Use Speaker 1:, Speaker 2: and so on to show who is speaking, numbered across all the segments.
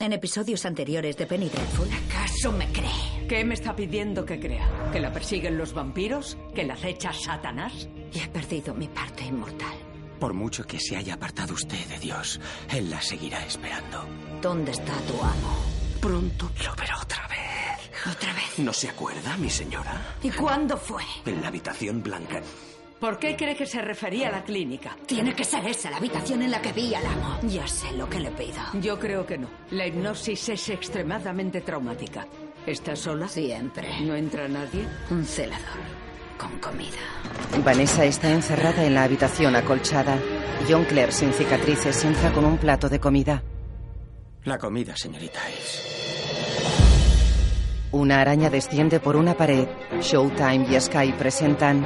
Speaker 1: En episodios anteriores de Penny Dreadful.
Speaker 2: ¿Acaso me cree? ¿Qué me está pidiendo que crea? ¿Que la persiguen los vampiros? ¿Que la acecha Satanás?
Speaker 1: Y he perdido mi parte inmortal.
Speaker 3: Por mucho que se haya apartado usted de Dios, Él la seguirá esperando.
Speaker 1: ¿Dónde está tu amo?
Speaker 3: Pronto lo verá otra vez.
Speaker 1: ¿Otra vez?
Speaker 3: ¿No se acuerda, mi señora?
Speaker 1: ¿Y cuándo fue?
Speaker 3: En la habitación blanca.
Speaker 2: ¿Por qué cree que se refería a la clínica?
Speaker 1: Tiene que ser esa la habitación en la que vi al amo. Ya sé lo que le pido.
Speaker 2: Yo creo que no. La hipnosis es extremadamente traumática. ¿Está sola?
Speaker 1: Siempre.
Speaker 2: ¿No entra nadie?
Speaker 1: Un celador. Con comida.
Speaker 4: Vanessa está encerrada en la habitación acolchada. John Clare, sin cicatrices, entra con un plato de comida.
Speaker 3: La comida, señorita es.
Speaker 4: Una araña desciende por una pared. Showtime y Sky presentan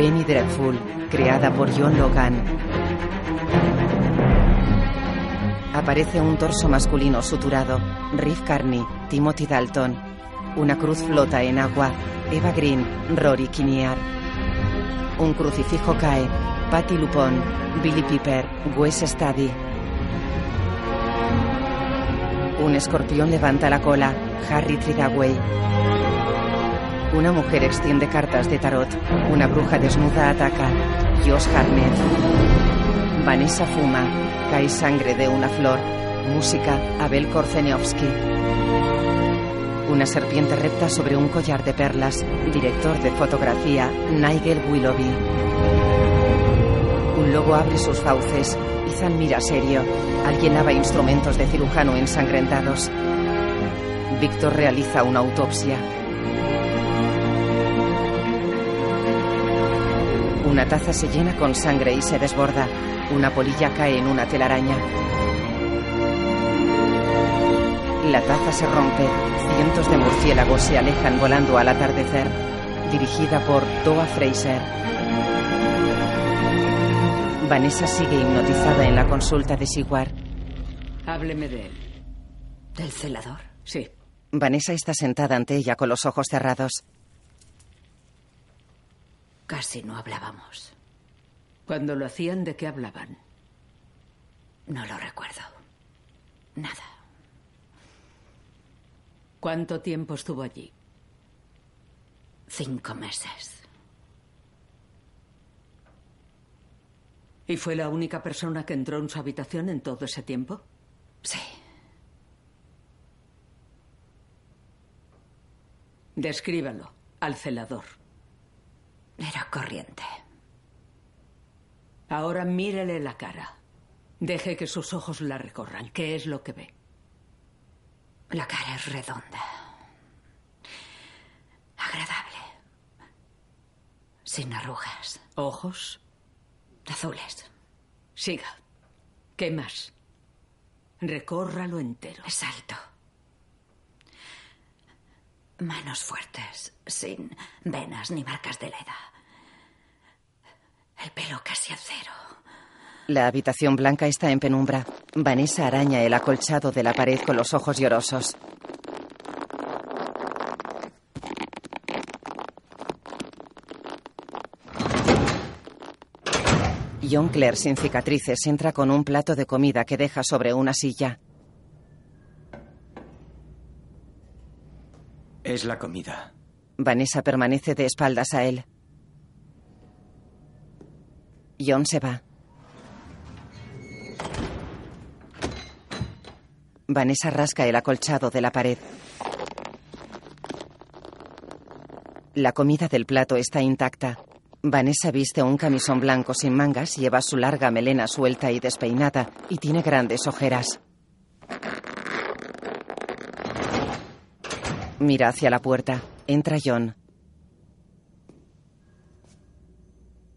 Speaker 4: Penny Dreadful, creada por John Logan. Aparece un torso masculino suturado. Riff Carney, Timothy Dalton. Una cruz flota en agua. Eva Green, Rory Kinnear. Un crucifijo cae. Patty Lupon, Billy Piper, Wes Stady. Un escorpión levanta la cola. Harry Tridaway. Una mujer extiende cartas de tarot. Una bruja desnuda ataca. Josh Harnett. Vanessa fuma. Cae sangre de una flor. Música. Abel Korzeniowski. Una serpiente recta sobre un collar de perlas. Director de fotografía. Nigel Willoughby. Un lobo abre sus fauces. Ethan mira serio. Alguien lava instrumentos de cirujano ensangrentados. Víctor realiza una autopsia. Una taza se llena con sangre y se desborda. Una polilla cae en una telaraña. La taza se rompe. Cientos de murciélagos se alejan volando al atardecer. Dirigida por Toa Fraser. Vanessa sigue hipnotizada en la consulta de Siguar.
Speaker 2: Hábleme de él.
Speaker 1: ¿Del celador?
Speaker 2: Sí.
Speaker 4: Vanessa está sentada ante ella con los ojos cerrados.
Speaker 1: Casi no hablábamos.
Speaker 2: Cuando lo hacían, ¿de qué hablaban?
Speaker 1: No lo recuerdo. Nada.
Speaker 2: ¿Cuánto tiempo estuvo allí?
Speaker 1: Cinco meses.
Speaker 2: ¿Y fue la única persona que entró en su habitación en todo ese tiempo?
Speaker 1: Sí.
Speaker 2: Descríbalo al celador.
Speaker 1: Era corriente.
Speaker 2: Ahora mírele la cara. Deje que sus ojos la recorran. ¿Qué es lo que ve?
Speaker 1: La cara es redonda. Agradable. Sin arrugas.
Speaker 2: ¿Ojos?
Speaker 1: Azules.
Speaker 2: Siga. ¿Qué más? Recórralo entero.
Speaker 1: Es alto. Manos fuertes, sin venas ni marcas de la edad. El pelo casi al cero.
Speaker 4: La habitación blanca está en penumbra. Vanessa araña el acolchado de la pared con los ojos llorosos. John Clare, sin cicatrices, entra con un plato de comida que deja sobre una silla.
Speaker 3: Es la comida.
Speaker 4: Vanessa permanece de espaldas a él. John se va. Vanessa rasca el acolchado de la pared. La comida del plato está intacta. Vanessa viste un camisón blanco sin mangas, lleva su larga melena suelta y despeinada y tiene grandes ojeras. Mira hacia la puerta. Entra John.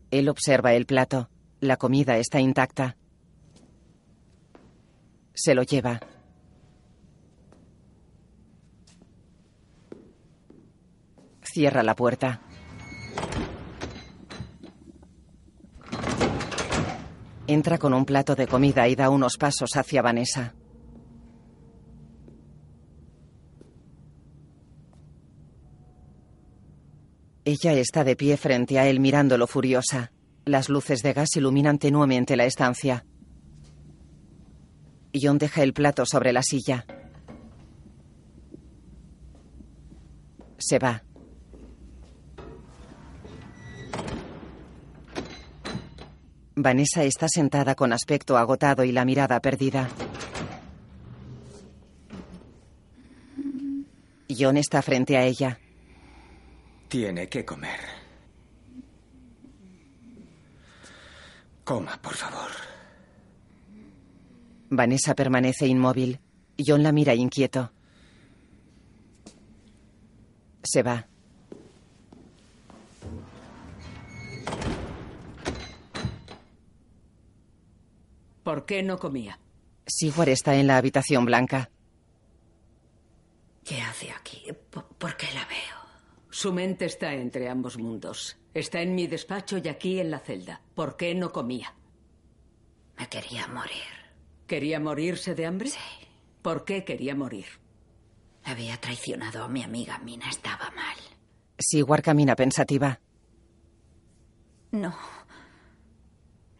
Speaker 4: Él observa el plato. La comida está intacta. Se lo lleva. Cierra la puerta. Entra con un plato de comida y da unos pasos hacia Vanessa. Ella está de pie frente a él mirándolo furiosa. Las luces de gas iluminan tenuemente la estancia. John deja el plato sobre la silla. Se va. Vanessa está sentada con aspecto agotado y la mirada perdida. John está frente a ella.
Speaker 3: Tiene que comer. Coma, por favor.
Speaker 4: Vanessa permanece inmóvil. John la mira inquieto. Se va.
Speaker 2: ¿Por qué no comía?
Speaker 4: Sigward está en la habitación blanca.
Speaker 1: ¿Qué hace aquí? ¿Por, por qué la veo?
Speaker 2: Su mente está entre ambos mundos. Está en mi despacho y aquí en la celda. ¿Por qué no comía?
Speaker 1: Me quería morir.
Speaker 2: ¿Quería morirse de hambre?
Speaker 1: Sí.
Speaker 2: ¿Por qué quería morir?
Speaker 1: Había traicionado a mi amiga Mina. Estaba mal.
Speaker 4: Sigward camina pensativa.
Speaker 1: No.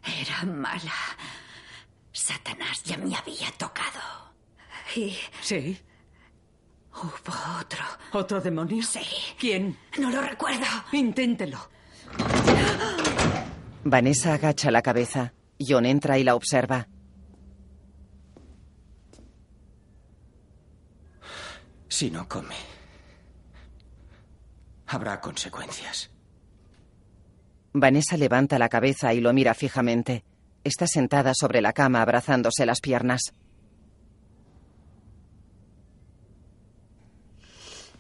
Speaker 1: Era mala. Satanás ya me había tocado. Y
Speaker 2: Sí.
Speaker 1: Hubo otro.
Speaker 2: ¿Otro demonio?
Speaker 1: Sí.
Speaker 2: ¿Quién?
Speaker 1: No lo recuerdo.
Speaker 2: Inténtelo.
Speaker 4: Vanessa agacha la cabeza. John entra y la observa.
Speaker 3: Si no come, habrá consecuencias.
Speaker 4: Vanessa levanta la cabeza y lo mira fijamente. Está sentada sobre la cama abrazándose las piernas.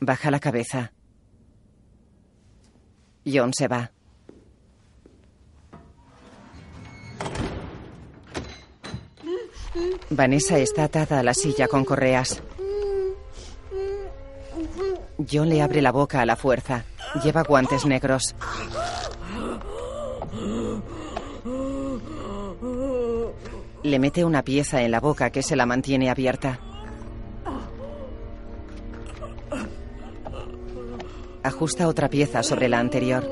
Speaker 4: Baja la cabeza. John se va. Vanessa está atada a la silla con correas. John le abre la boca a la fuerza. Lleva guantes negros. Le mete una pieza en la boca que se la mantiene abierta. Ajusta otra pieza sobre la anterior.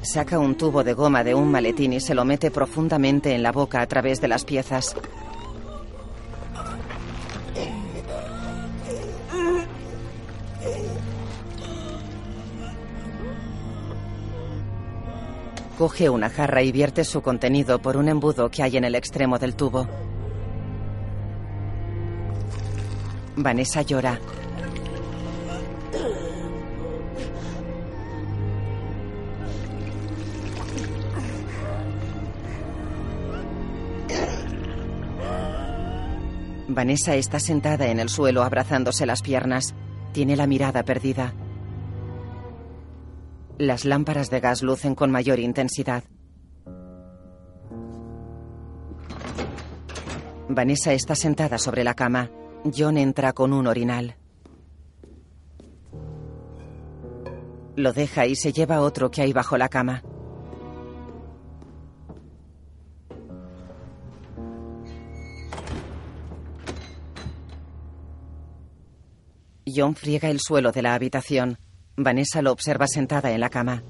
Speaker 4: Saca un tubo de goma de un maletín y se lo mete profundamente en la boca a través de las piezas. Coge una jarra y vierte su contenido por un embudo que hay en el extremo del tubo. Vanessa llora. Vanessa está sentada en el suelo abrazándose las piernas. Tiene la mirada perdida. Las lámparas de gas lucen con mayor intensidad. Vanessa está sentada sobre la cama. John entra con un orinal. Lo deja y se lleva otro que hay bajo la cama. John friega el suelo de la habitación. Vanessa lo observa sentada en la cama.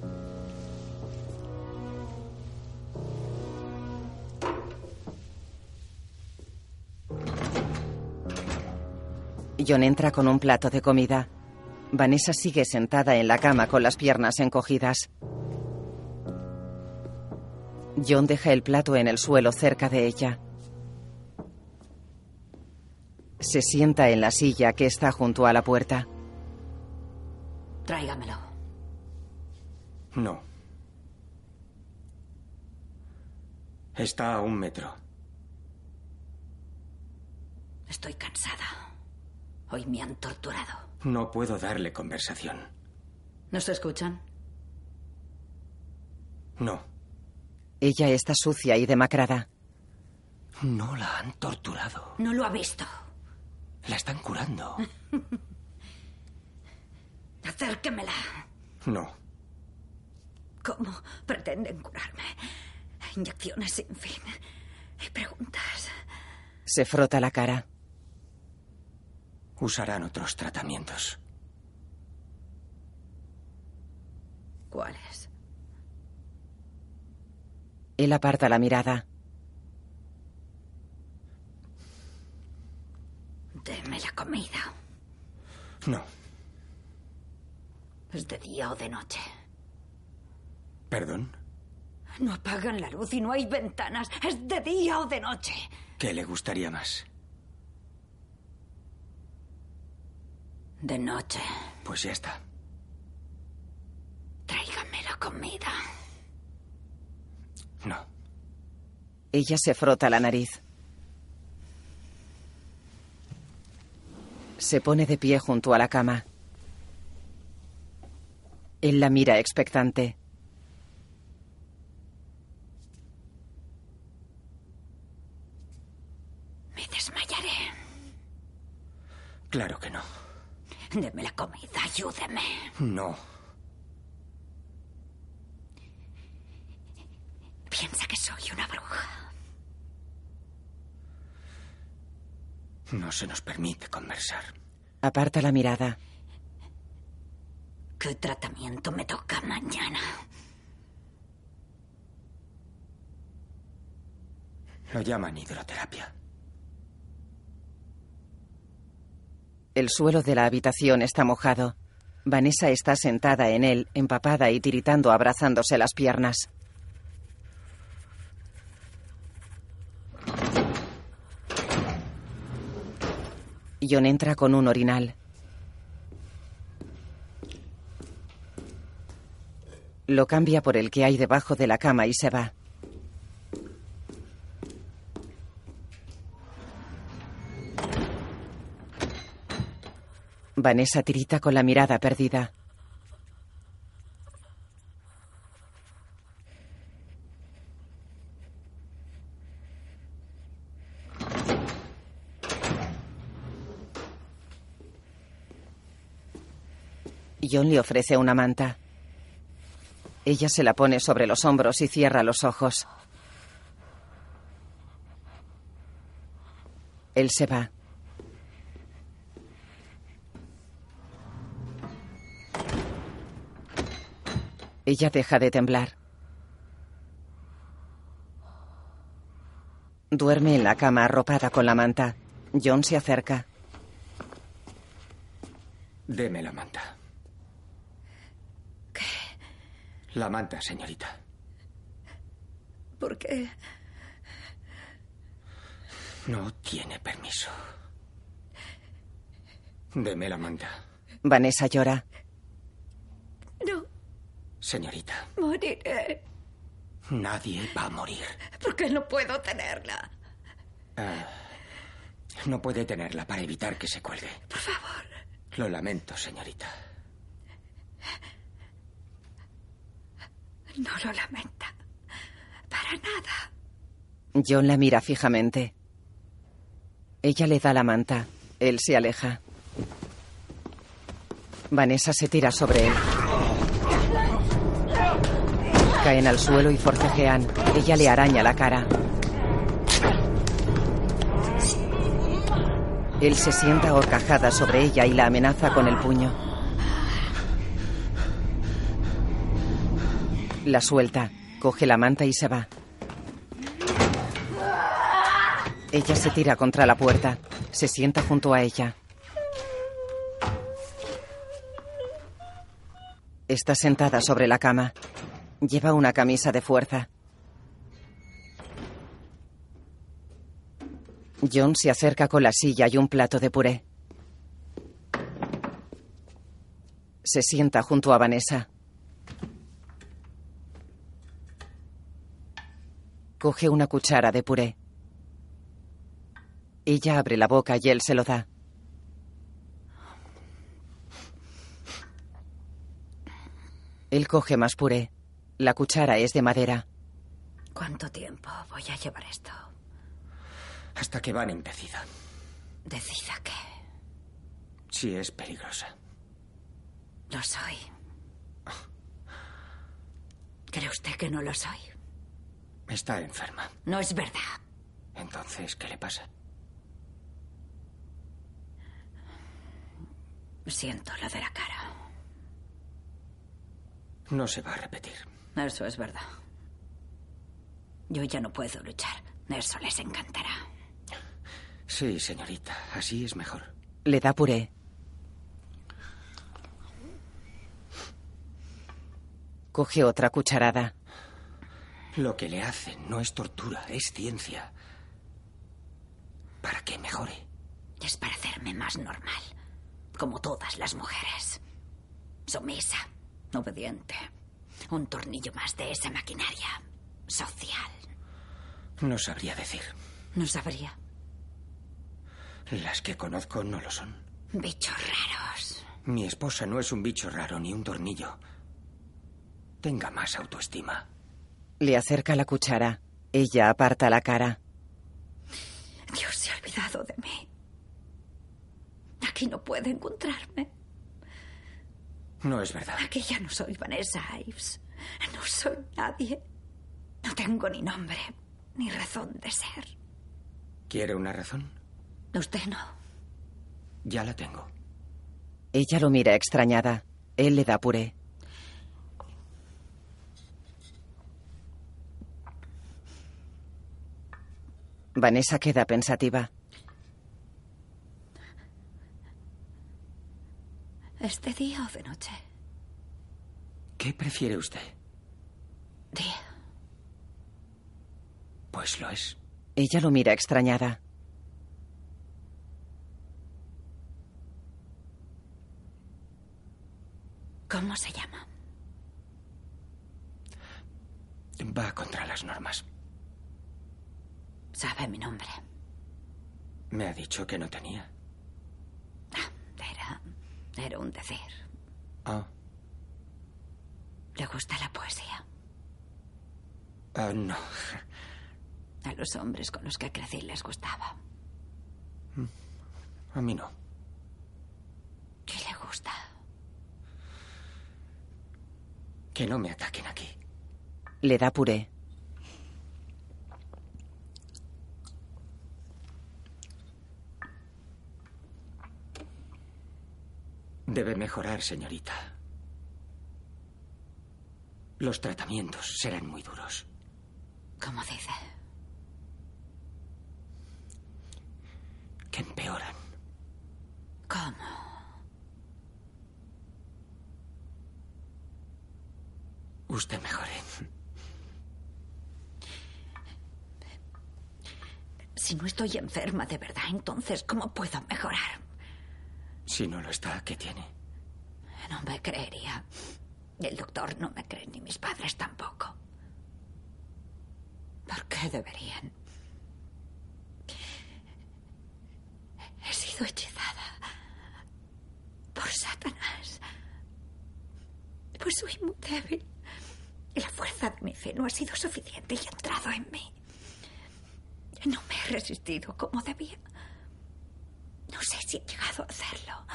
Speaker 4: John entra con un plato de comida. Vanessa sigue sentada en la cama con las piernas encogidas. John deja el plato en el suelo cerca de ella. Se sienta en la silla que está junto a la puerta.
Speaker 1: Tráigamelo.
Speaker 3: No. Está a un metro.
Speaker 1: Estoy cansada. Hoy me han torturado.
Speaker 3: No puedo darle conversación.
Speaker 1: ¿Nos escuchan?
Speaker 3: No.
Speaker 4: Ella está sucia y demacrada.
Speaker 3: No la han torturado.
Speaker 1: No lo ha visto.
Speaker 3: La están curando.
Speaker 1: Acérquemela.
Speaker 3: No.
Speaker 1: ¿Cómo pretenden curarme? Inyecciones sin fin. Y preguntas.
Speaker 4: Se frota la cara
Speaker 3: usarán otros tratamientos.
Speaker 1: ¿Cuáles?
Speaker 4: Él aparta la mirada.
Speaker 1: Deme la comida.
Speaker 3: No.
Speaker 1: ¿Es de día o de noche?
Speaker 3: ¿Perdón?
Speaker 1: No apagan la luz y no hay ventanas. Es de día o de noche.
Speaker 3: ¿Qué le gustaría más?
Speaker 1: De noche.
Speaker 3: Pues ya está.
Speaker 1: Tráigame la comida.
Speaker 3: No.
Speaker 4: Ella se frota la nariz. Se pone de pie junto a la cama. Él la mira expectante.
Speaker 1: Me desmayaré.
Speaker 3: Claro que no.
Speaker 1: Deme la comida, ayúdeme.
Speaker 3: No.
Speaker 1: Piensa que soy una bruja.
Speaker 3: No se nos permite conversar.
Speaker 4: Aparta la mirada.
Speaker 1: ¿Qué tratamiento me toca mañana?
Speaker 3: Lo llaman hidroterapia.
Speaker 4: El suelo de la habitación está mojado. Vanessa está sentada en él, empapada y tiritando, abrazándose las piernas. John entra con un orinal. Lo cambia por el que hay debajo de la cama y se va. Vanessa tirita con la mirada perdida. John le ofrece una manta. Ella se la pone sobre los hombros y cierra los ojos. Él se va. Ella deja de temblar. Duerme en la cama arropada con la manta. John se acerca.
Speaker 3: Deme la manta.
Speaker 1: ¿Qué?
Speaker 3: La manta, señorita.
Speaker 1: ¿Por qué?
Speaker 3: No tiene permiso. Deme la manta.
Speaker 4: Vanessa llora.
Speaker 1: No,
Speaker 3: Señorita,
Speaker 1: moriré.
Speaker 3: nadie va a morir.
Speaker 1: ¿Por qué no puedo tenerla?
Speaker 3: Ah, no puede tenerla para evitar que se cuelgue.
Speaker 1: Por favor.
Speaker 3: Lo lamento, señorita.
Speaker 1: No lo lamenta. Para nada.
Speaker 4: John la mira fijamente. Ella le da la manta. Él se aleja. Vanessa se tira sobre él. Caen al suelo y forcejean. Ella le araña la cara. Él se sienta horcajada sobre ella y la amenaza con el puño. La suelta, coge la manta y se va. Ella se tira contra la puerta. Se sienta junto a ella. Está sentada sobre la cama. Lleva una camisa de fuerza. John se acerca con la silla y un plato de puré. Se sienta junto a Vanessa. Coge una cuchara de puré. Ella abre la boca y él se lo da. Él coge más puré. La cuchara es de madera.
Speaker 1: ¿Cuánto tiempo voy a llevar esto?
Speaker 3: Hasta que Van decida
Speaker 1: Decida que
Speaker 3: si es peligrosa.
Speaker 1: lo soy. ¿Cree usted que no lo soy?
Speaker 3: Está enferma.
Speaker 1: No es verdad.
Speaker 3: Entonces, ¿qué le pasa?
Speaker 1: Siento lo de la cara.
Speaker 3: No se va a repetir.
Speaker 1: Eso es verdad. Yo ya no puedo luchar. Eso les encantará.
Speaker 3: Sí, señorita, así es mejor.
Speaker 4: Le da puré. Coge otra cucharada.
Speaker 3: Lo que le hacen no es tortura, es ciencia. Para que mejore.
Speaker 1: Es para hacerme más normal. Como todas las mujeres. Sumisa, obediente. Un tornillo más de esa maquinaria social.
Speaker 3: No sabría decir.
Speaker 1: No sabría.
Speaker 3: Las que conozco no lo son.
Speaker 1: Bichos raros.
Speaker 3: Mi esposa no es un bicho raro ni un tornillo. Tenga más autoestima.
Speaker 4: Le acerca la cuchara. Ella aparta la cara.
Speaker 1: Dios se ha olvidado de mí. Aquí no puede encontrarme.
Speaker 3: No es verdad.
Speaker 1: Aquí ya no soy Vanessa Ives. No soy nadie. No tengo ni nombre, ni razón de ser.
Speaker 3: ¿Quiere una razón?
Speaker 1: Usted no.
Speaker 3: Ya la tengo.
Speaker 4: Ella lo mira extrañada. Él le da puré. Vanessa queda pensativa.
Speaker 1: ¿Es de día o de noche?
Speaker 3: ¿Qué prefiere usted?
Speaker 1: Día.
Speaker 3: Pues lo es.
Speaker 4: Ella lo mira extrañada.
Speaker 1: ¿Cómo se llama?
Speaker 3: Va contra las normas.
Speaker 1: Sabe mi nombre.
Speaker 3: Me ha dicho que no tenía.
Speaker 1: Era. Era un decir.
Speaker 3: Ah,
Speaker 1: ¿Le gusta la poesía?
Speaker 3: ah, no.
Speaker 1: A los hombres con los que crecí les gustaba.
Speaker 3: A mí no.
Speaker 1: ¿Qué le gusta?
Speaker 3: Que no me ataquen aquí.
Speaker 4: Le da puré.
Speaker 3: Debe mejorar, señorita. Los tratamientos serán muy duros.
Speaker 1: ¿Cómo dice?
Speaker 3: Que empeoran.
Speaker 1: ¿Cómo?
Speaker 3: Usted mejore.
Speaker 1: Si no estoy enferma de verdad, entonces, ¿cómo puedo mejorar?
Speaker 3: Si no lo está, ¿qué tiene?
Speaker 1: No me creería. El doctor no me cree, ni mis padres tampoco. ¿Por qué deberían? He sido hechizada por Satanás. Pues soy muy débil. La fuerza de mi fe no ha sido suficiente y ha entrado en mí. No me he resistido como debía. No sé si he llegado a hacerlo.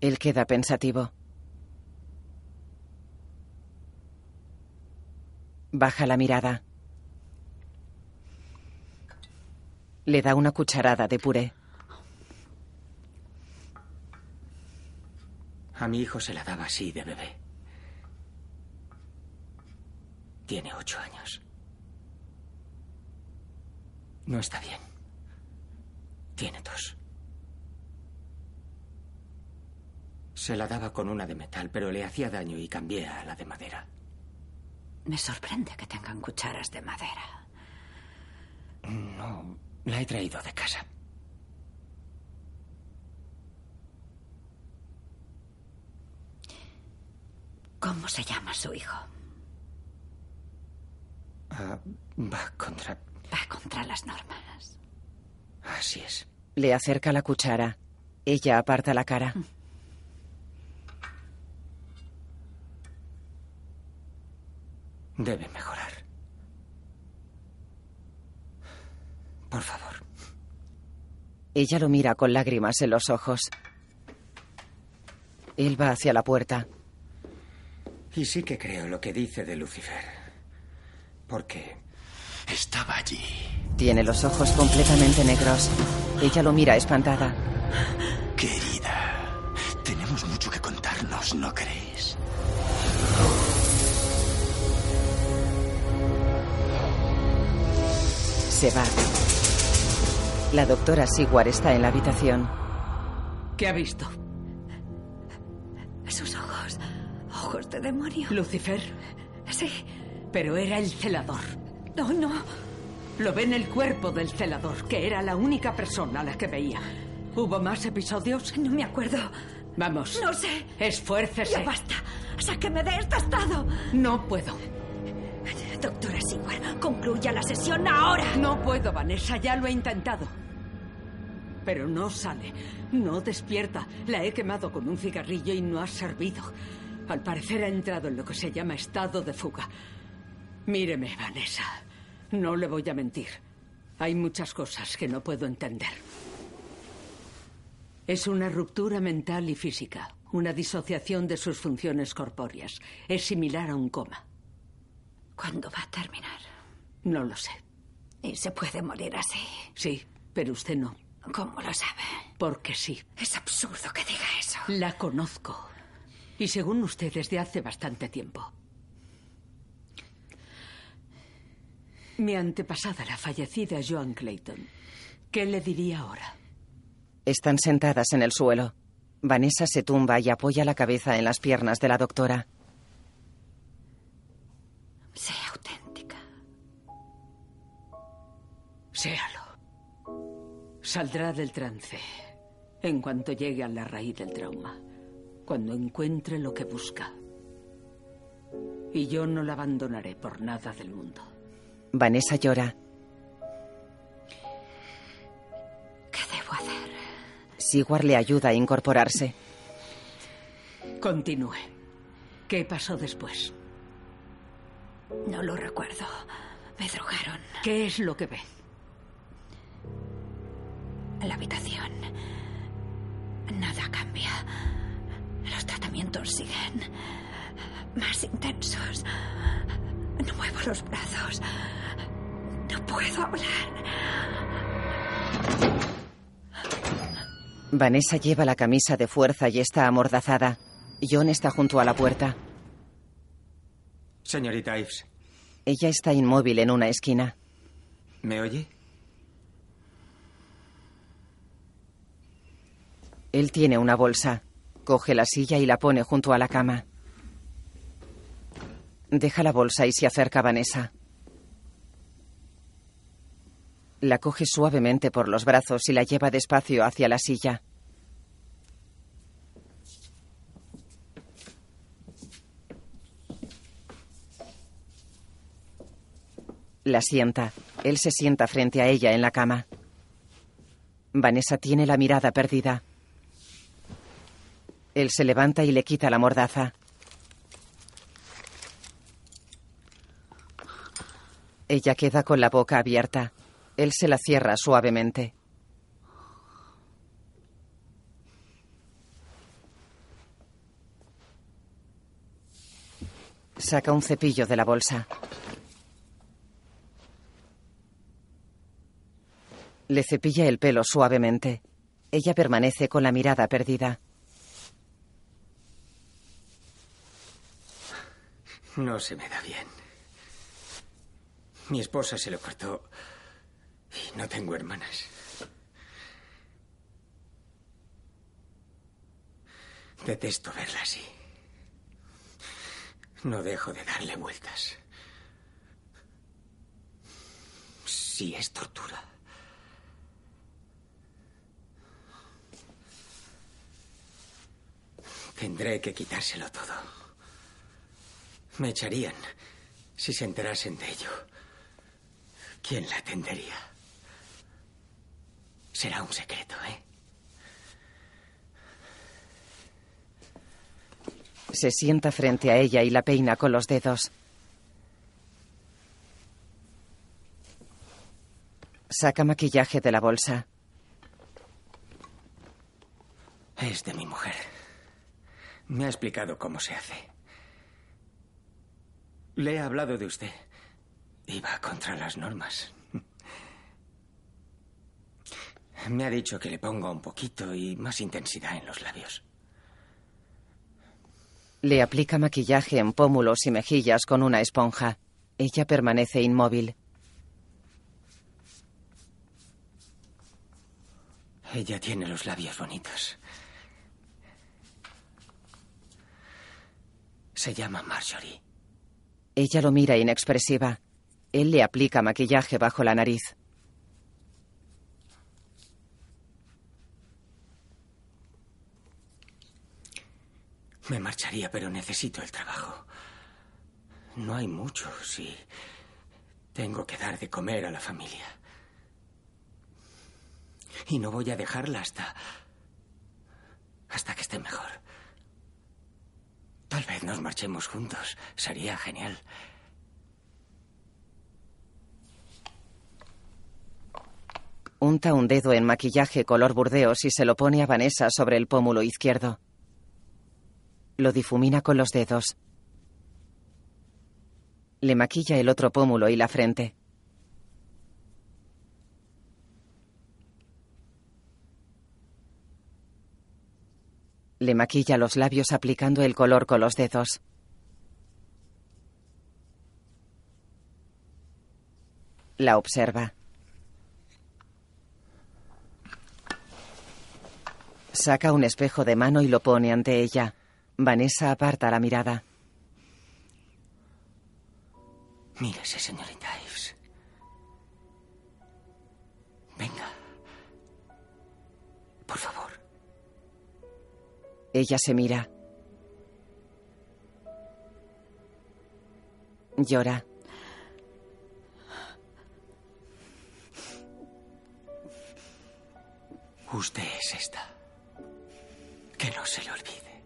Speaker 4: Él queda pensativo. Baja la mirada. Le da una cucharada de puré.
Speaker 3: A mi hijo se la daba así de bebé. Tiene ocho años. No está bien. Tiene tos. Se la daba con una de metal, pero le hacía daño y cambié a la de madera.
Speaker 1: Me sorprende que tengan cucharas de madera.
Speaker 3: No, la he traído de casa.
Speaker 1: ¿Cómo se llama su hijo?
Speaker 3: Ah, va contra...
Speaker 1: Va contra las normas.
Speaker 3: Así es.
Speaker 4: Le acerca la cuchara. Ella aparta la cara.
Speaker 3: Debe mejorar. Por favor.
Speaker 4: Ella lo mira con lágrimas en los ojos. Él va hacia la puerta.
Speaker 3: Y sí que creo lo que dice de Lucifer. Porque
Speaker 5: Estaba allí.
Speaker 4: Tiene los ojos completamente negros. Ella lo mira espantada.
Speaker 5: Querida, tenemos mucho que contarnos, ¿no crees?
Speaker 4: Se va. La doctora Sigwar está en la habitación.
Speaker 2: ¿Qué ha visto?
Speaker 1: Sus ojos. Ojos de demonio.
Speaker 2: ¿Lucifer?
Speaker 1: Sí.
Speaker 2: Pero era el celador.
Speaker 1: No, no.
Speaker 2: Lo ve en el cuerpo del celador, que era la única persona a la que veía. ¿Hubo más episodios?
Speaker 1: No me acuerdo.
Speaker 2: Vamos.
Speaker 1: No sé.
Speaker 2: Esfuércese.
Speaker 1: Ya basta. Sáqueme de este estado.
Speaker 2: No puedo.
Speaker 1: Doctora Sigwar, concluya la sesión ahora.
Speaker 2: No puedo, Vanessa. Ya lo he intentado. Pero no sale. No despierta. La he quemado con un cigarrillo y no ha servido. Al parecer ha entrado en lo que se llama estado de fuga. Míreme, Vanessa. No le voy a mentir. Hay muchas cosas que no puedo entender. Es una ruptura mental y física, una disociación de sus funciones corpóreas. Es similar a un coma.
Speaker 1: ¿Cuándo va a terminar?
Speaker 2: No lo sé.
Speaker 1: ¿Y se puede morir así?
Speaker 2: Sí, pero usted no.
Speaker 1: ¿Cómo lo sabe?
Speaker 2: Porque sí.
Speaker 1: Es absurdo que diga eso.
Speaker 2: La conozco. Y según usted, desde hace bastante tiempo. Mi antepasada, la fallecida Joan Clayton. ¿Qué le diría ahora?
Speaker 4: Están sentadas en el suelo. Vanessa se tumba y apoya la cabeza en las piernas de la doctora.
Speaker 1: Sea auténtica.
Speaker 2: Séalo. Saldrá del trance en cuanto llegue a la raíz del trauma, cuando encuentre lo que busca. Y yo no la abandonaré por nada del mundo.
Speaker 4: Vanessa llora.
Speaker 1: ¿Qué debo hacer?
Speaker 4: Sigwar le ayuda a incorporarse.
Speaker 2: Continúe. ¿Qué pasó después?
Speaker 1: No lo recuerdo. Me drogaron.
Speaker 2: ¿Qué es lo que ve?
Speaker 1: La habitación. Nada cambia. Los tratamientos siguen más intensos. No muevo los brazos. No puedo hablar.
Speaker 4: Vanessa lleva la camisa de fuerza y está amordazada. John está junto a la puerta.
Speaker 3: Señorita Ives,
Speaker 4: Ella está inmóvil en una esquina.
Speaker 3: ¿me oye?
Speaker 4: Él tiene una bolsa. Coge la silla y la pone junto a la cama. Deja la bolsa y se acerca a Vanessa. La coge suavemente por los brazos y la lleva despacio hacia la silla. La sienta. Él se sienta frente a ella en la cama. Vanessa tiene la mirada perdida. Él se levanta y le quita la mordaza. Ella queda con la boca abierta. Él se la cierra suavemente. Saca un cepillo de la bolsa. Le cepilla el pelo suavemente. Ella permanece con la mirada perdida.
Speaker 3: No se me da bien. Mi esposa se lo cortó y no tengo hermanas. Detesto verla así. No dejo de darle vueltas. Sí es tortura. Tendré que quitárselo todo. Me echarían si se enterasen de ello. ¿Quién la atendería? Será un secreto, ¿eh?
Speaker 4: Se sienta frente a ella y la peina con los dedos. Saca maquillaje de la bolsa.
Speaker 3: Es de mi mujer. Me ha explicado cómo se hace. Le he hablado de usted. Iba contra las normas. Me ha dicho que le ponga un poquito y más intensidad en los labios.
Speaker 4: Le aplica maquillaje en pómulos y mejillas con una esponja. Ella permanece inmóvil.
Speaker 3: Ella tiene los labios bonitos. Se llama Marjorie.
Speaker 4: Ella lo mira inexpresiva. Él le aplica maquillaje bajo la nariz.
Speaker 3: Me marcharía, pero necesito el trabajo. No hay mucho si tengo que dar de comer a la familia. Y no voy a dejarla hasta... hasta que esté mejor. Tal vez nos marchemos juntos. Sería genial.
Speaker 4: Unta un dedo en maquillaje color burdeos y se lo pone a Vanessa sobre el pómulo izquierdo. Lo difumina con los dedos. Le maquilla el otro pómulo y la frente. Le maquilla los labios aplicando el color con los dedos. La observa. Saca un espejo de mano y lo pone ante ella. Vanessa aparta la mirada.
Speaker 3: Mírese, señorita Ives. Venga. Por favor.
Speaker 4: Ella se mira. Llora.
Speaker 3: Usted es esta. Que no se le olvide.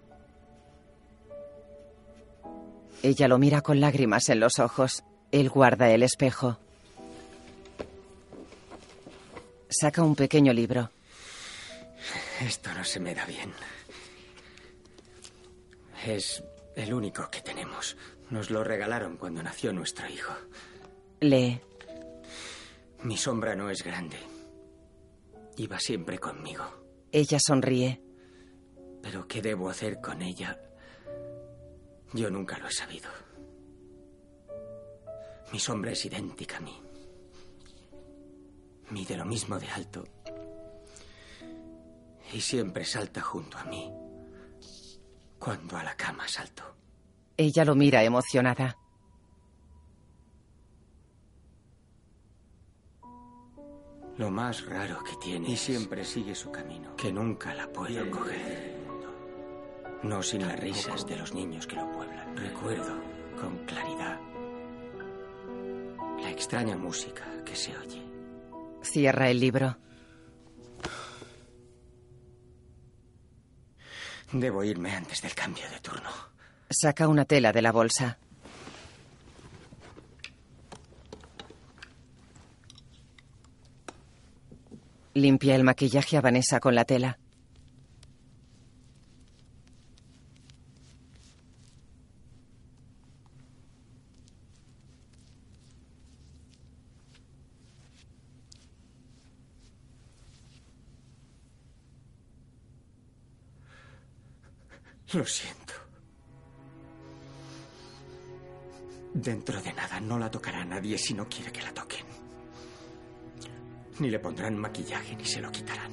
Speaker 4: Ella lo mira con lágrimas en los ojos. Él guarda el espejo. Saca un pequeño libro.
Speaker 3: Esto no se me da bien. Es el único que tenemos. Nos lo regalaron cuando nació nuestro hijo.
Speaker 4: Lee.
Speaker 3: Mi sombra no es grande. Iba siempre conmigo.
Speaker 4: Ella sonríe.
Speaker 3: Pero ¿qué debo hacer con ella? Yo nunca lo he sabido. Mi sombra es idéntica a mí. Mide lo mismo de alto. Y siempre salta junto a mí. Cuando a la cama salto.
Speaker 4: Ella lo mira emocionada.
Speaker 3: Lo más raro que tiene. Y siempre sigue su camino. Que nunca la puedo coger. No sin las risas de los niños que lo pueblan. Recuerdo con claridad la extraña música que se oye.
Speaker 4: Cierra el libro.
Speaker 3: Debo irme antes del cambio de turno.
Speaker 4: Saca una tela de la bolsa. Limpia el maquillaje a Vanessa con la tela.
Speaker 3: Lo siento. Dentro de nada no la tocará nadie si no quiere que la toquen. Ni le pondrán maquillaje ni se lo quitarán.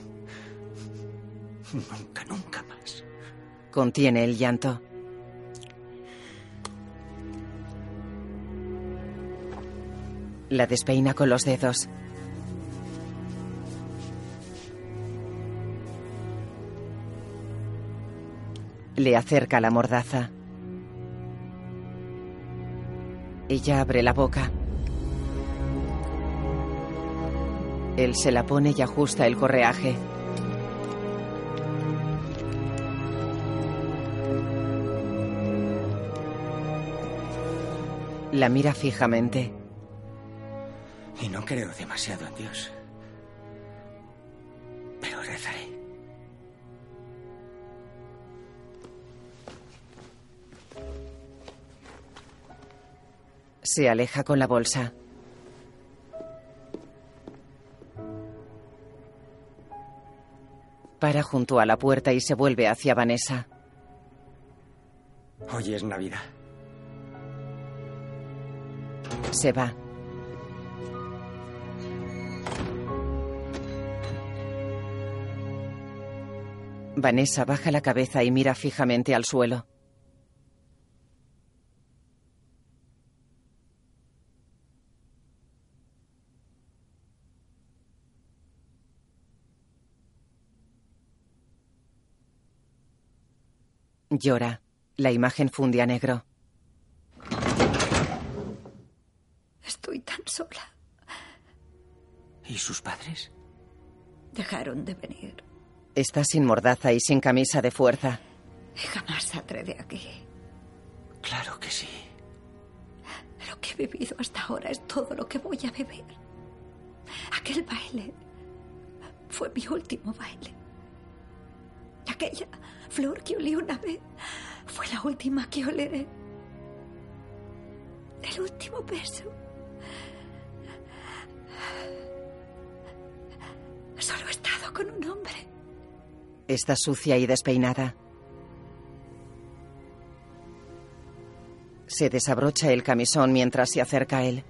Speaker 3: Nunca, nunca más.
Speaker 4: Contiene el llanto. La despeina con los dedos. Le acerca la mordaza. Ella abre la boca. Él se la pone y ajusta el correaje. La mira fijamente.
Speaker 3: Y no creo demasiado en Dios.
Speaker 4: Se aleja con la bolsa. Para junto a la puerta y se vuelve hacia Vanessa.
Speaker 3: Hoy es Navidad.
Speaker 4: Se va. Vanessa baja la cabeza y mira fijamente al suelo. Llora. La imagen funde a negro.
Speaker 1: Estoy tan sola.
Speaker 3: ¿Y sus padres?
Speaker 1: Dejaron de venir.
Speaker 4: Está sin mordaza y sin camisa de fuerza.
Speaker 1: Jamás saldré de aquí.
Speaker 3: Claro que sí.
Speaker 1: Lo que he vivido hasta ahora es todo lo que voy a vivir. Aquel baile fue mi último baile. Aquella flor que olí una vez fue la última que oleré. El último beso. Solo he estado con un hombre.
Speaker 4: Está sucia y despeinada. Se desabrocha el camisón mientras se acerca a él.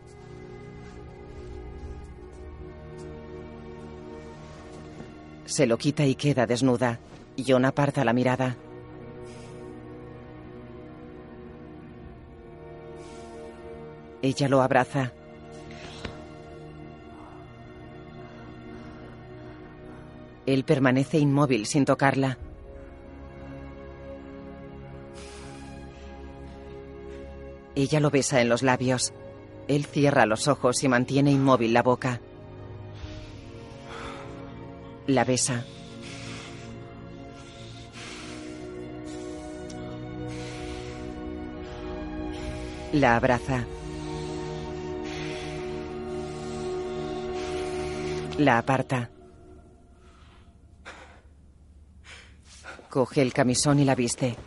Speaker 4: Se lo quita y queda desnuda. John aparta la mirada. Ella lo abraza. Él permanece inmóvil sin tocarla. Ella lo besa en los labios. Él cierra los ojos y mantiene inmóvil la boca. La besa. La abraza. La aparta. Coge el camisón y la viste.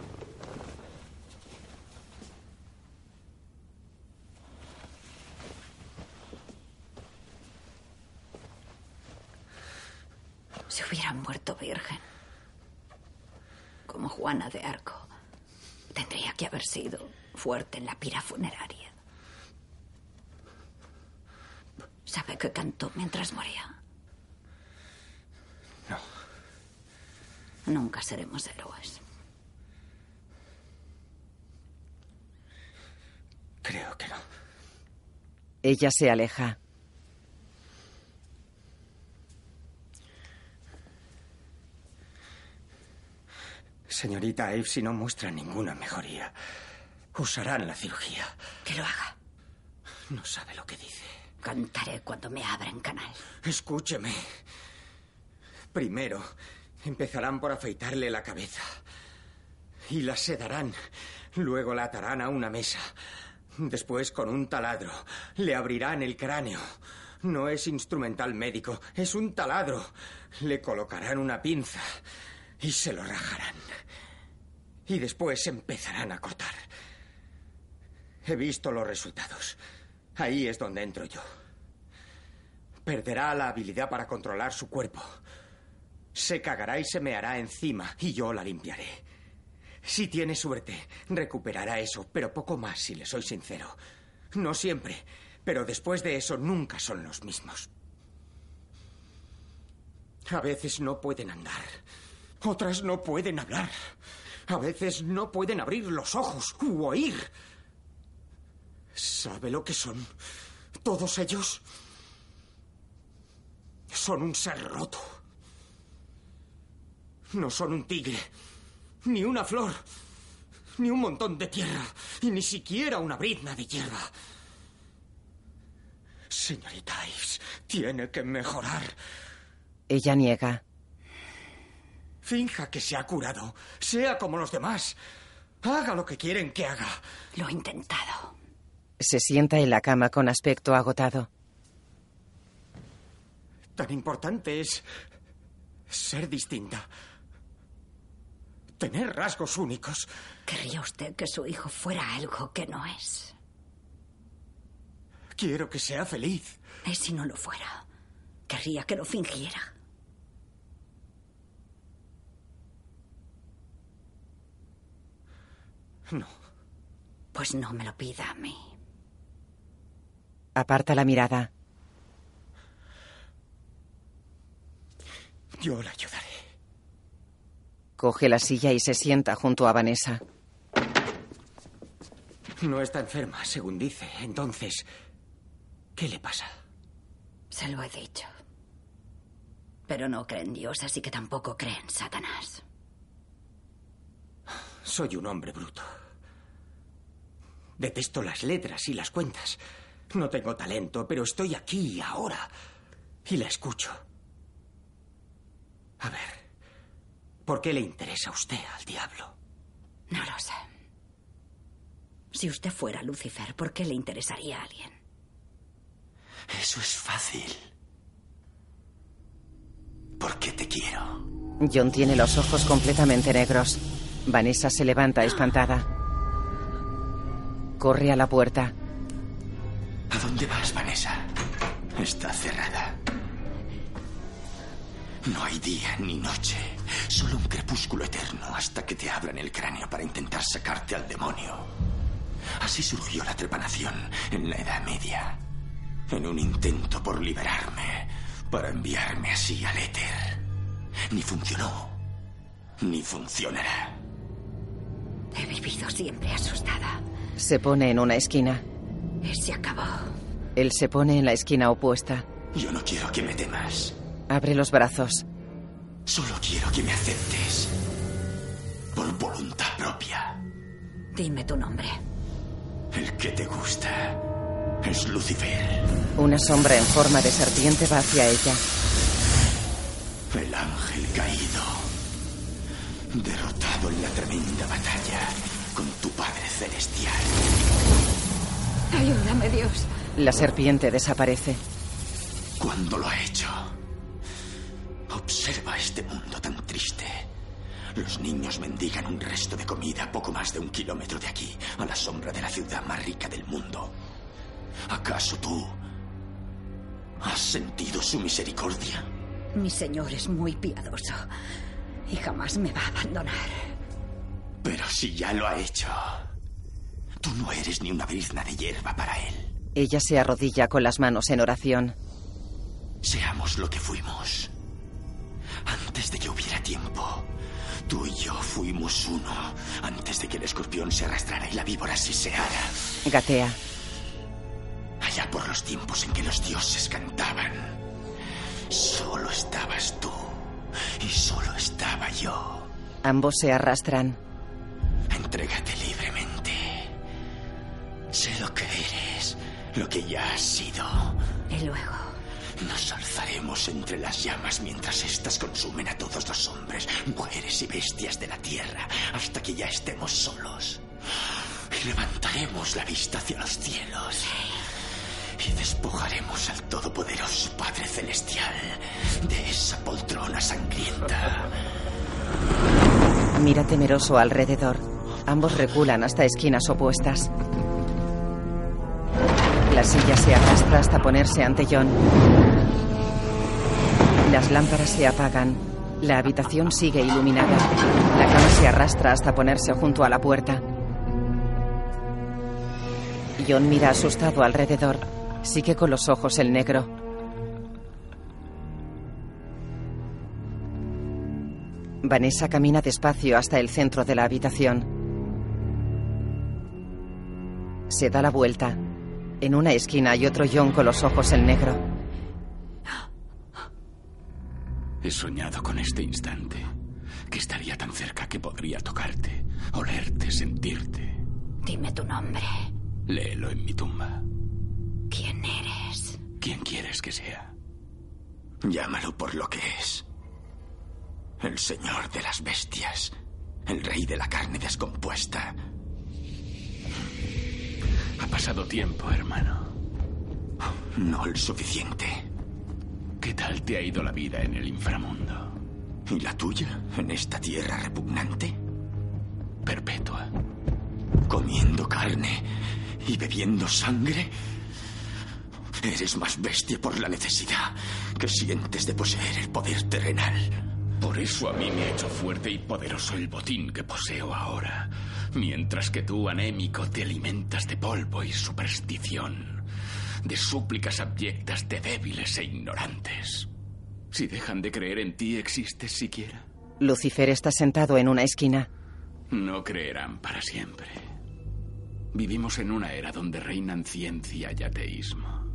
Speaker 1: Se hubiera muerto virgen. Como Juana de Arco. Tendría que haber sido fuerte en la pira funeraria. ¿Sabe qué cantó mientras moría?
Speaker 3: No.
Speaker 1: Nunca seremos héroes.
Speaker 3: Creo que no.
Speaker 4: Ella se aleja.
Speaker 3: Señorita Eve, si no muestra ninguna mejoría, usarán la cirugía.
Speaker 1: Que lo haga.
Speaker 3: No sabe lo que dice.
Speaker 1: Cantaré cuando me abran canal.
Speaker 3: Escúcheme. Primero, empezarán por afeitarle la cabeza. Y la sedarán. Luego la atarán a una mesa. Después, con un taladro, le abrirán el cráneo. No es instrumental médico, es un taladro. Le colocarán una pinza y se lo rajarán. Y después empezarán a cortar. He visto los resultados. Ahí es donde entro yo. Perderá la habilidad para controlar su cuerpo. Se cagará y se meará encima y yo la limpiaré. Si tiene suerte, recuperará eso, pero poco más, si le soy sincero. No siempre, pero después de eso nunca son los mismos. A veces no pueden andar. Otras no pueden hablar. A veces no pueden abrir los ojos u oír. ¿Sabe lo que son? Todos ellos son un ser roto. No son un tigre, ni una flor, ni un montón de tierra, y ni siquiera una brizna de hierba. Señorita Ives, tiene que mejorar.
Speaker 4: Ella niega.
Speaker 3: Finja que se ha curado. Sea como los demás. Haga lo que quieren que haga.
Speaker 1: Lo he intentado.
Speaker 4: Se sienta en la cama con aspecto agotado.
Speaker 3: Tan importante es ser distinta. Tener rasgos únicos.
Speaker 1: ¿Querría usted que su hijo fuera algo que no es?
Speaker 3: Quiero que sea feliz.
Speaker 1: ¿Y si no lo fuera? Querría que lo fingiera.
Speaker 3: No.
Speaker 1: Pues no me lo pida a mí.
Speaker 4: Aparta la mirada.
Speaker 3: Yo la ayudaré.
Speaker 4: Coge la silla y se sienta junto a Vanessa.
Speaker 3: No está enferma, según dice. Entonces, ¿qué le pasa?
Speaker 1: Se lo he dicho. Pero no cree en Dios, así que tampoco cree en Satanás.
Speaker 3: Soy un hombre bruto. Detesto las letras y las cuentas. No tengo talento, pero estoy aquí ahora. Y la escucho. A ver, ¿por qué le interesa a usted al diablo?
Speaker 1: No lo sé. Si usted fuera Lucifer, ¿por qué le interesaría a alguien?
Speaker 5: Eso es fácil. Porque te quiero.
Speaker 4: John tiene los ojos completamente negros. Vanessa se levanta espantada. Corre a la puerta.
Speaker 5: ¿A dónde vas, Vanessa? Está cerrada. No hay día ni noche, solo un crepúsculo eterno hasta que te abran el cráneo para intentar sacarte al demonio. Así surgió la trepanación en la Edad Media, en un intento por liberarme, para enviarme así al éter. Ni funcionó, ni funcionará.
Speaker 1: He vivido siempre asustada.
Speaker 4: Se pone en una esquina.
Speaker 1: Se acabó.
Speaker 4: Él se pone en la esquina opuesta.
Speaker 5: Yo no quiero que me temas.
Speaker 4: Abre los brazos.
Speaker 5: Solo quiero que me aceptes. Por voluntad propia.
Speaker 1: Dime tu nombre.
Speaker 5: El que te gusta es Lucifer.
Speaker 4: Una sombra en forma de serpiente va hacia ella.
Speaker 5: El ángel caído. Derrotado en la tremenda batalla con tu Padre Celestial.
Speaker 1: Ayúdame, Dios.
Speaker 4: La serpiente desaparece.
Speaker 5: ¿Cuándo lo ha hecho? Observa este mundo tan triste. Los niños mendigan un resto de comida a poco más de un kilómetro de aquí, a la sombra de la ciudad más rica del mundo. ¿Acaso tú has sentido su misericordia?
Speaker 1: Mi señor es muy piadoso y jamás me va a abandonar.
Speaker 5: Pero si ya lo ha hecho, tú no eres ni una brizna de hierba para él.
Speaker 4: Ella se arrodilla con las manos en oración.
Speaker 5: Seamos lo que fuimos. Antes de que hubiera tiempo, tú y yo fuimos uno. Antes de que el escorpión se arrastrara y la víbora se seara.
Speaker 4: Gatea.
Speaker 5: Allá por los tiempos en que los dioses cantaban, solo estabas tú y solo estaba yo.
Speaker 4: Ambos se arrastran.
Speaker 5: Entrégate libremente. Sé lo que eres, lo que ya has sido.
Speaker 1: Y luego,
Speaker 5: Nos alzaremos entre las llamas mientras éstas consumen a todos los hombres, mujeres y bestias de la tierra hasta que ya estemos solos. Y levantaremos la vista hacia los cielos. Y despojaremos al Todopoderoso Padre Celestial de esa poltrona sangrienta.
Speaker 4: Mira temeroso alrededor. Ambos reculan hasta esquinas opuestas. La silla se arrastra hasta ponerse ante John. Las lámparas se apagan. La habitación sigue iluminada. La cama se arrastra hasta ponerse junto a la puerta. John mira asustado alrededor. Sigue con los ojos el negro. Vanessa camina despacio hasta el centro de la habitación. Se da la vuelta. En una esquina hay otro John con los ojos el negro.
Speaker 6: He soñado con este instante, que estaría tan cerca que podría tocarte, olerte, sentirte.
Speaker 1: dime tu nombre.
Speaker 6: Léelo en mi tumba.
Speaker 1: ¿Quién eres?
Speaker 6: ¿Quién quieres que sea?
Speaker 5: Llámalo por lo que es. El señor de las bestias. El rey de la carne descompuesta.
Speaker 6: Ha pasado tiempo, hermano.
Speaker 5: No el suficiente.
Speaker 6: ¿Qué tal te ha ido la vida en el inframundo?
Speaker 5: ¿Y la tuya? ¿En esta tierra repugnante?
Speaker 6: Perpetua.
Speaker 5: ¿Comiendo carne y bebiendo sangre? Eres más bestia por la necesidad que sientes de poseer el poder terrenal.
Speaker 6: Por eso a mí me ha hecho fuerte y poderoso el botín que poseo ahora, mientras que tú, anémico, te alimentas de polvo y superstición, de súplicas abyectas de débiles e ignorantes. Si dejan de creer en ti, ¿existes siquiera?
Speaker 4: Lucifer está sentado en una esquina.
Speaker 6: No creerán para siempre. Vivimos en una era donde reinan ciencia y ateísmo.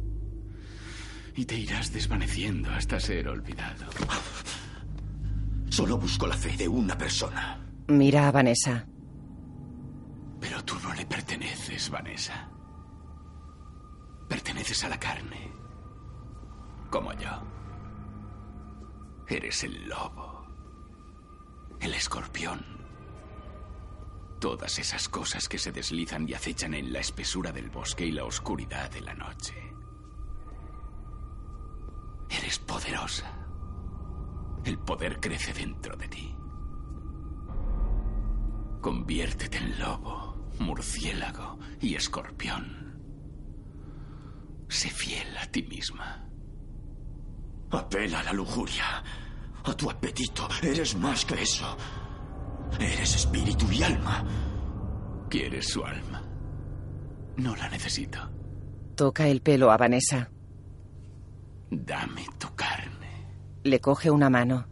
Speaker 6: Y te irás desvaneciendo hasta ser olvidado.
Speaker 5: Solo busco la fe de una persona.
Speaker 4: Mira a Vanessa.
Speaker 6: Pero tú no le perteneces, Vanessa. Perteneces a la carne. Como yo. Eres el lobo. El escorpión. Todas esas cosas que se deslizan y acechan en la espesura del bosque y la oscuridad de la noche. Eres poderosa. El poder crece dentro de ti. Conviértete en lobo, murciélago y escorpión. Sé fiel a ti misma.
Speaker 5: Apela a la lujuria, a tu apetito. Eres más que eso. Eres espíritu y alma.
Speaker 6: ¿Quieres su alma? No la necesito.
Speaker 4: Toca el pelo a Vanessa.
Speaker 6: Dame tu carne.
Speaker 4: Le coge una mano.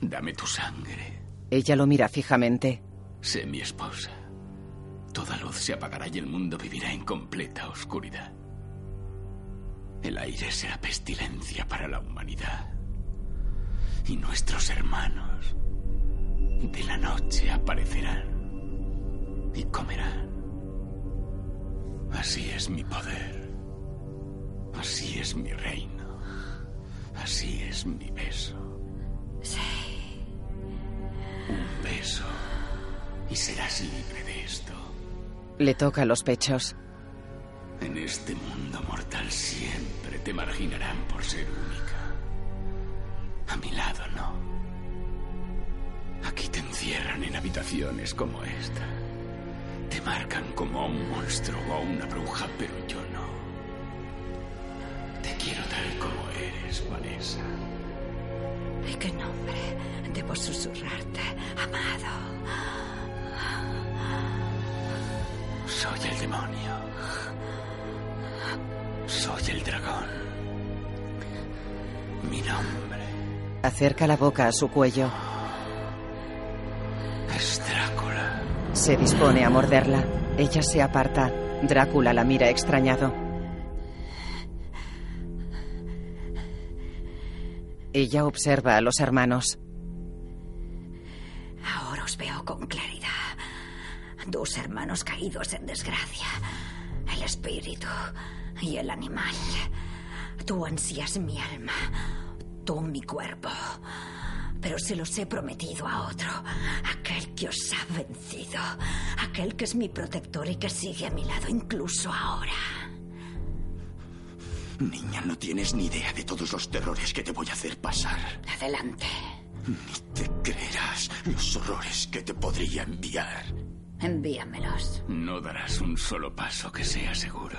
Speaker 6: Dame tu sangre.
Speaker 4: Ella lo mira fijamente.
Speaker 6: Sé mi esposa. Toda luz se apagará y el mundo vivirá en completa oscuridad. El aire será pestilencia para la humanidad. Y nuestros hermanos de la noche aparecerán y comerán. Así es mi poder. Así es mi reino. Así es mi beso.
Speaker 1: Sí.
Speaker 6: Un beso. Y serás libre.
Speaker 4: Le toca los pechos.
Speaker 6: En este mundo mortal siempre te marginarán por ser única. A mi lado no. Aquí te encierran en habitaciones como esta. Te marcan como a un monstruo o a una bruja, pero yo no. Te quiero tal como eres, Vanessa.
Speaker 1: ¿Y qué nombre? Debo susurrarte, amado.
Speaker 6: Soy el demonio. Soy el dragón. Mi nombre
Speaker 4: Acerca la boca a su cuello.
Speaker 6: es Drácula.
Speaker 4: Se dispone a morderla. Ella se aparta. Drácula la mira extrañado. Ella observa a los hermanos.
Speaker 1: Dos hermanos caídos en desgracia. El espíritu y el animal. Tú ansías mi alma. Tú mi cuerpo. Pero se los he prometido a otro. Aquel que os ha vencido. Aquel que es mi protector y que sigue a mi lado incluso ahora.
Speaker 5: Niña, no tienes ni idea de todos los terrores que te voy a hacer pasar.
Speaker 1: Adelante.
Speaker 5: Ni te creerás los horrores que te podría enviar.
Speaker 1: Envíamelos.
Speaker 6: No darás un solo paso que sea seguro.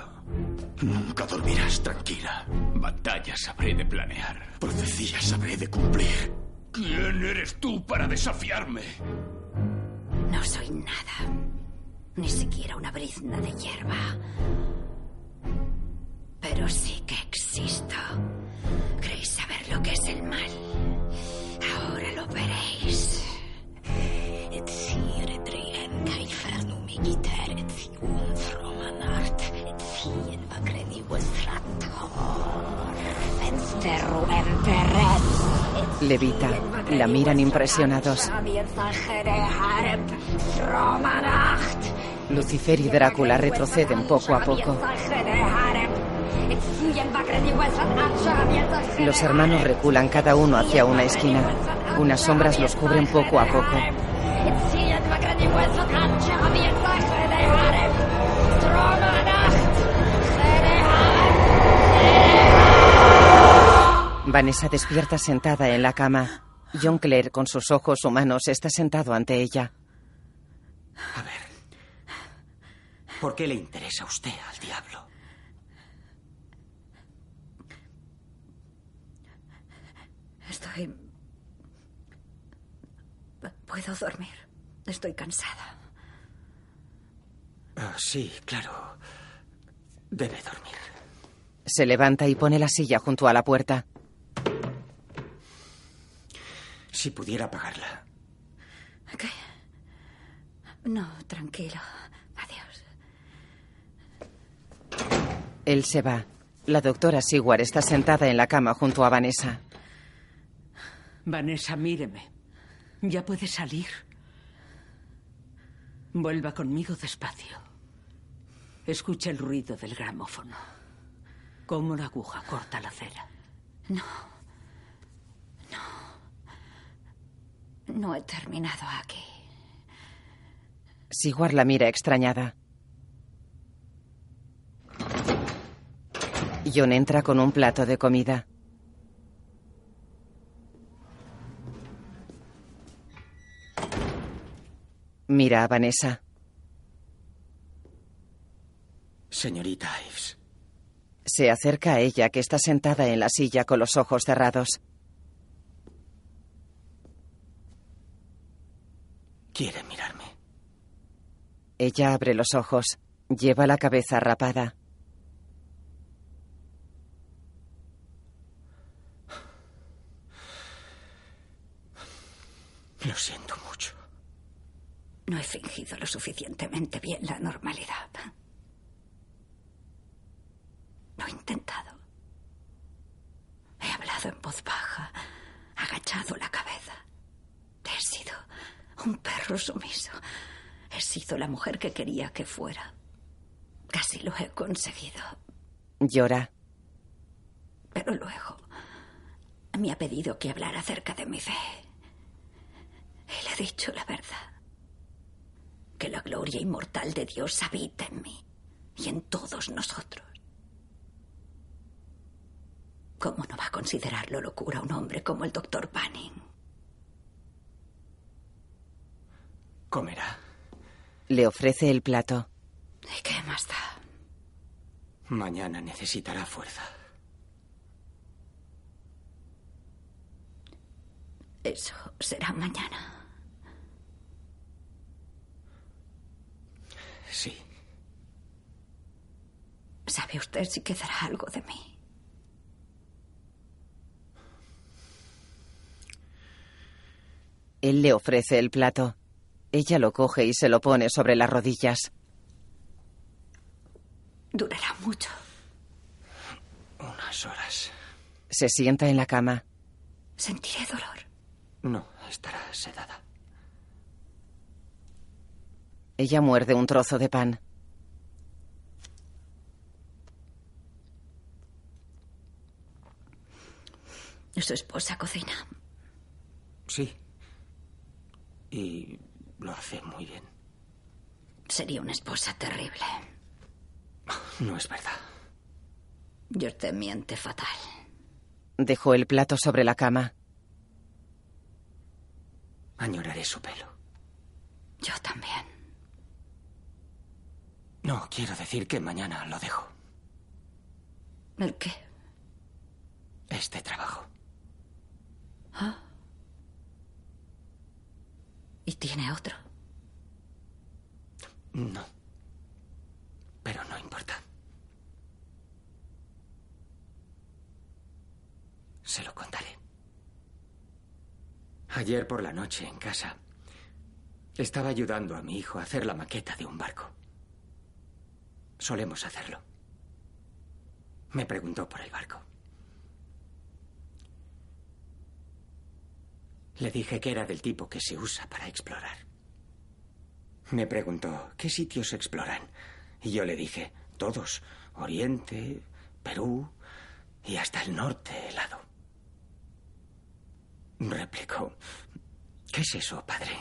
Speaker 5: Nunca dormirás tranquila.
Speaker 6: Batallas habré de planear.
Speaker 5: Profecías habré de cumplir.
Speaker 6: ¿Quién eres tú para desafiarme?
Speaker 1: No soy nada. Ni siquiera una brizna de hierba. Pero sí que existo. ¿Creéis saber
Speaker 4: Levita. La miran impresionados. Lucifer y Drácula retroceden poco a poco. Los hermanos reculan cada uno hacia una esquina. Unas sombras los cubren poco a poco. Vanessa despierta sentada en la cama. John Clare, con sus ojos humanos, está sentado ante ella.
Speaker 3: A ver. ¿Por qué le interesa a usted al diablo?
Speaker 1: Estoy... Puedo dormir. Estoy cansada.
Speaker 3: Ah, sí, claro. Debe dormir.
Speaker 4: Se levanta y pone la silla junto a la puerta.
Speaker 3: Si pudiera pagarla.
Speaker 1: ¿Qué? No, tranquilo. Adiós.
Speaker 4: Él se va. La doctora Seward está sentada en la cama junto a Vanessa.
Speaker 2: Vanessa, míreme. Ya puede salir. Vuelva conmigo despacio. Escucha el ruido del gramófono. Cómo la aguja corta la cera.
Speaker 1: No. No. No he terminado aquí.
Speaker 4: Siguar la mira extrañada. John entra con un plato de comida. Mira a Vanessa.
Speaker 3: Señorita Ives.
Speaker 4: Se acerca a ella, que está sentada en la silla con los ojos cerrados.
Speaker 3: Quiere mirarme.
Speaker 4: Ella abre los ojos. Lleva la cabeza rapada.
Speaker 3: Lo siento mucho.
Speaker 1: No he fingido lo suficientemente bien la normalidad. Lo he intentado. He hablado en voz baja, agachado la cabeza. He sido un perro sumiso. He sido la mujer que quería que fuera. Casi lo he conseguido.
Speaker 4: Llora.
Speaker 1: Pero luego me ha pedido que hablara acerca de mi fe. Y le he dicho la verdad. Que la gloria inmortal de Dios habita en mí y en todos nosotros. ¿Cómo no va a considerarlo locura un hombre como el doctor Banning?
Speaker 3: Comerá.
Speaker 4: Le ofrece el plato.
Speaker 1: ¿Y qué más da?
Speaker 3: Mañana necesitará fuerza.
Speaker 1: Eso será mañana.
Speaker 3: Sí.
Speaker 1: ¿Sabe usted si quedará algo de mí?
Speaker 4: Él le ofrece el plato. Ella lo coge y se lo pone sobre las rodillas.
Speaker 1: Durará mucho.
Speaker 3: Unas horas.
Speaker 4: Se sienta en la cama.
Speaker 1: Sentiré dolor.
Speaker 3: No, estará sedada.
Speaker 4: Ella muerde un trozo de pan.
Speaker 1: Su esposa cocina.
Speaker 3: Sí. Y lo hace muy bien.
Speaker 1: Sería una esposa terrible.
Speaker 3: No es verdad.
Speaker 1: Y usted miente fatal.
Speaker 4: Dejó el plato sobre la cama.
Speaker 3: Añoraré su pelo.
Speaker 1: Yo también.
Speaker 3: No, quiero decir que mañana lo dejo.
Speaker 1: ¿El qué?
Speaker 3: Este trabajo.
Speaker 1: ¿Ah? ¿Y tiene otro?
Speaker 3: No. Pero no importa. Se lo contaré. Ayer por la noche en casa estaba ayudando a mi hijo a hacer la maqueta de un barco. Solemos hacerlo. Me preguntó por el barco. Le dije que era del tipo que se usa para explorar. Me preguntó, ¿qué sitios exploran? Y yo le dije, todos, Oriente, Perú y hasta el norte helado. Replicó, ¿qué es eso, padre?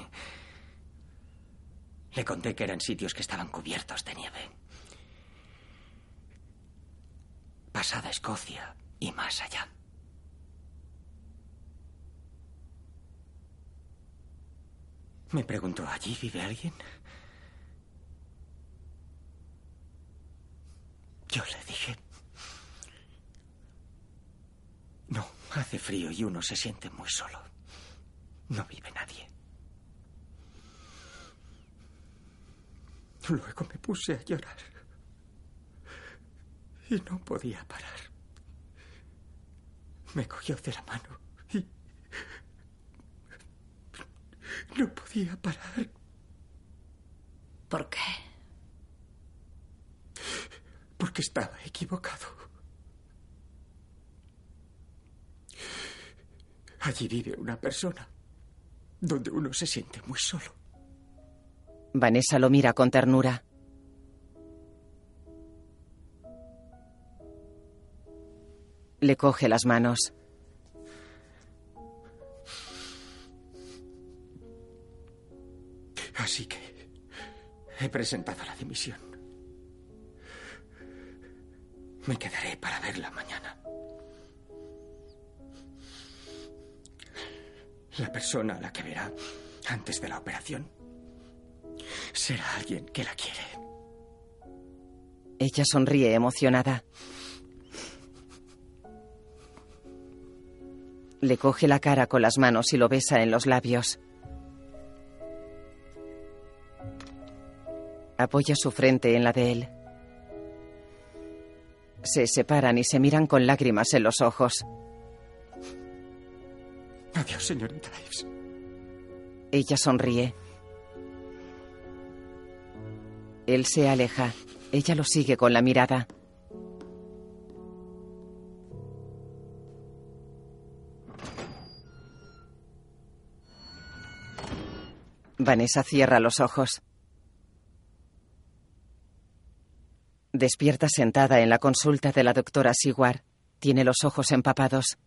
Speaker 3: Le conté que eran sitios que estaban cubiertos de nieve. Pasada Escocia y más allá. Me preguntó, ¿allí vive alguien? Yo le dije, no, hace frío y uno se siente muy solo. No vive nadie. Luego me puse a llorar. Y no podía parar. Me cogió de la mano y No podía parar.
Speaker 1: ¿Por qué?
Speaker 3: Porque estaba equivocado. Allí vive una persona donde uno se siente muy solo.
Speaker 4: Vanessa lo mira con ternura. Le coge las manos.
Speaker 3: Así que he presentado la dimisión. Me quedaré para verla mañana. La persona a la que verá antes de la operación será alguien que la quiere.
Speaker 4: Ella sonríe emocionada. Le coge la cara con las manos y lo besa en los labios. Apoya su frente en la de él. Se separan y se miran con lágrimas en los ojos.
Speaker 3: Adiós, señorita Ives.
Speaker 4: Ella sonríe. Él se aleja. Ella lo sigue con la mirada. Vanessa cierra los ojos. Despierta sentada en la consulta de la doctora Siguar. Tiene los ojos empapados.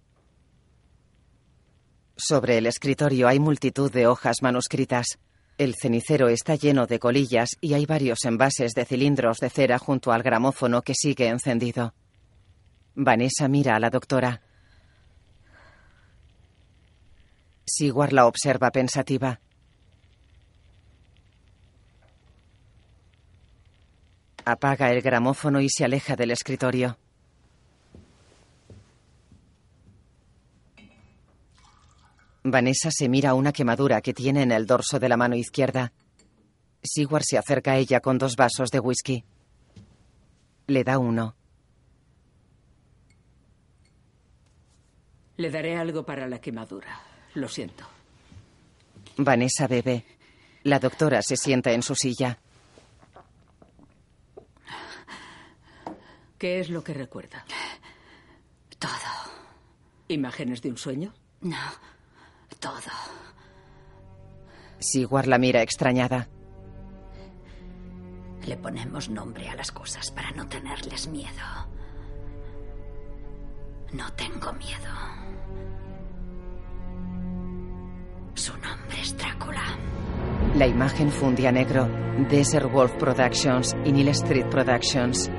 Speaker 4: Sobre el escritorio hay multitud de hojas manuscritas. El cenicero está lleno de colillas y hay varios envases de cilindros de cera junto al gramófono que sigue encendido. Vanessa mira a la doctora. Siguar la observa pensativa. Apaga el gramófono y se aleja del escritorio. Vanessa se mira una quemadura que tiene en el dorso de la mano izquierda. Sigward se acerca a ella con dos vasos de whisky. Le da uno.
Speaker 2: Le daré algo para la quemadura. Lo siento.
Speaker 4: Vanessa bebe. La doctora se sienta en su silla.
Speaker 2: ¿Qué es lo que recuerda?
Speaker 1: Todo.
Speaker 2: ¿Imágenes de un sueño?
Speaker 1: No, todo.
Speaker 4: Sigward la mira extrañada.
Speaker 1: Le ponemos nombre a las cosas para no tenerles miedo. No tengo miedo. Su nombre es Drácula.
Speaker 4: La imagen funde a negro. Desert Wolf Productions y Neil Street Productions.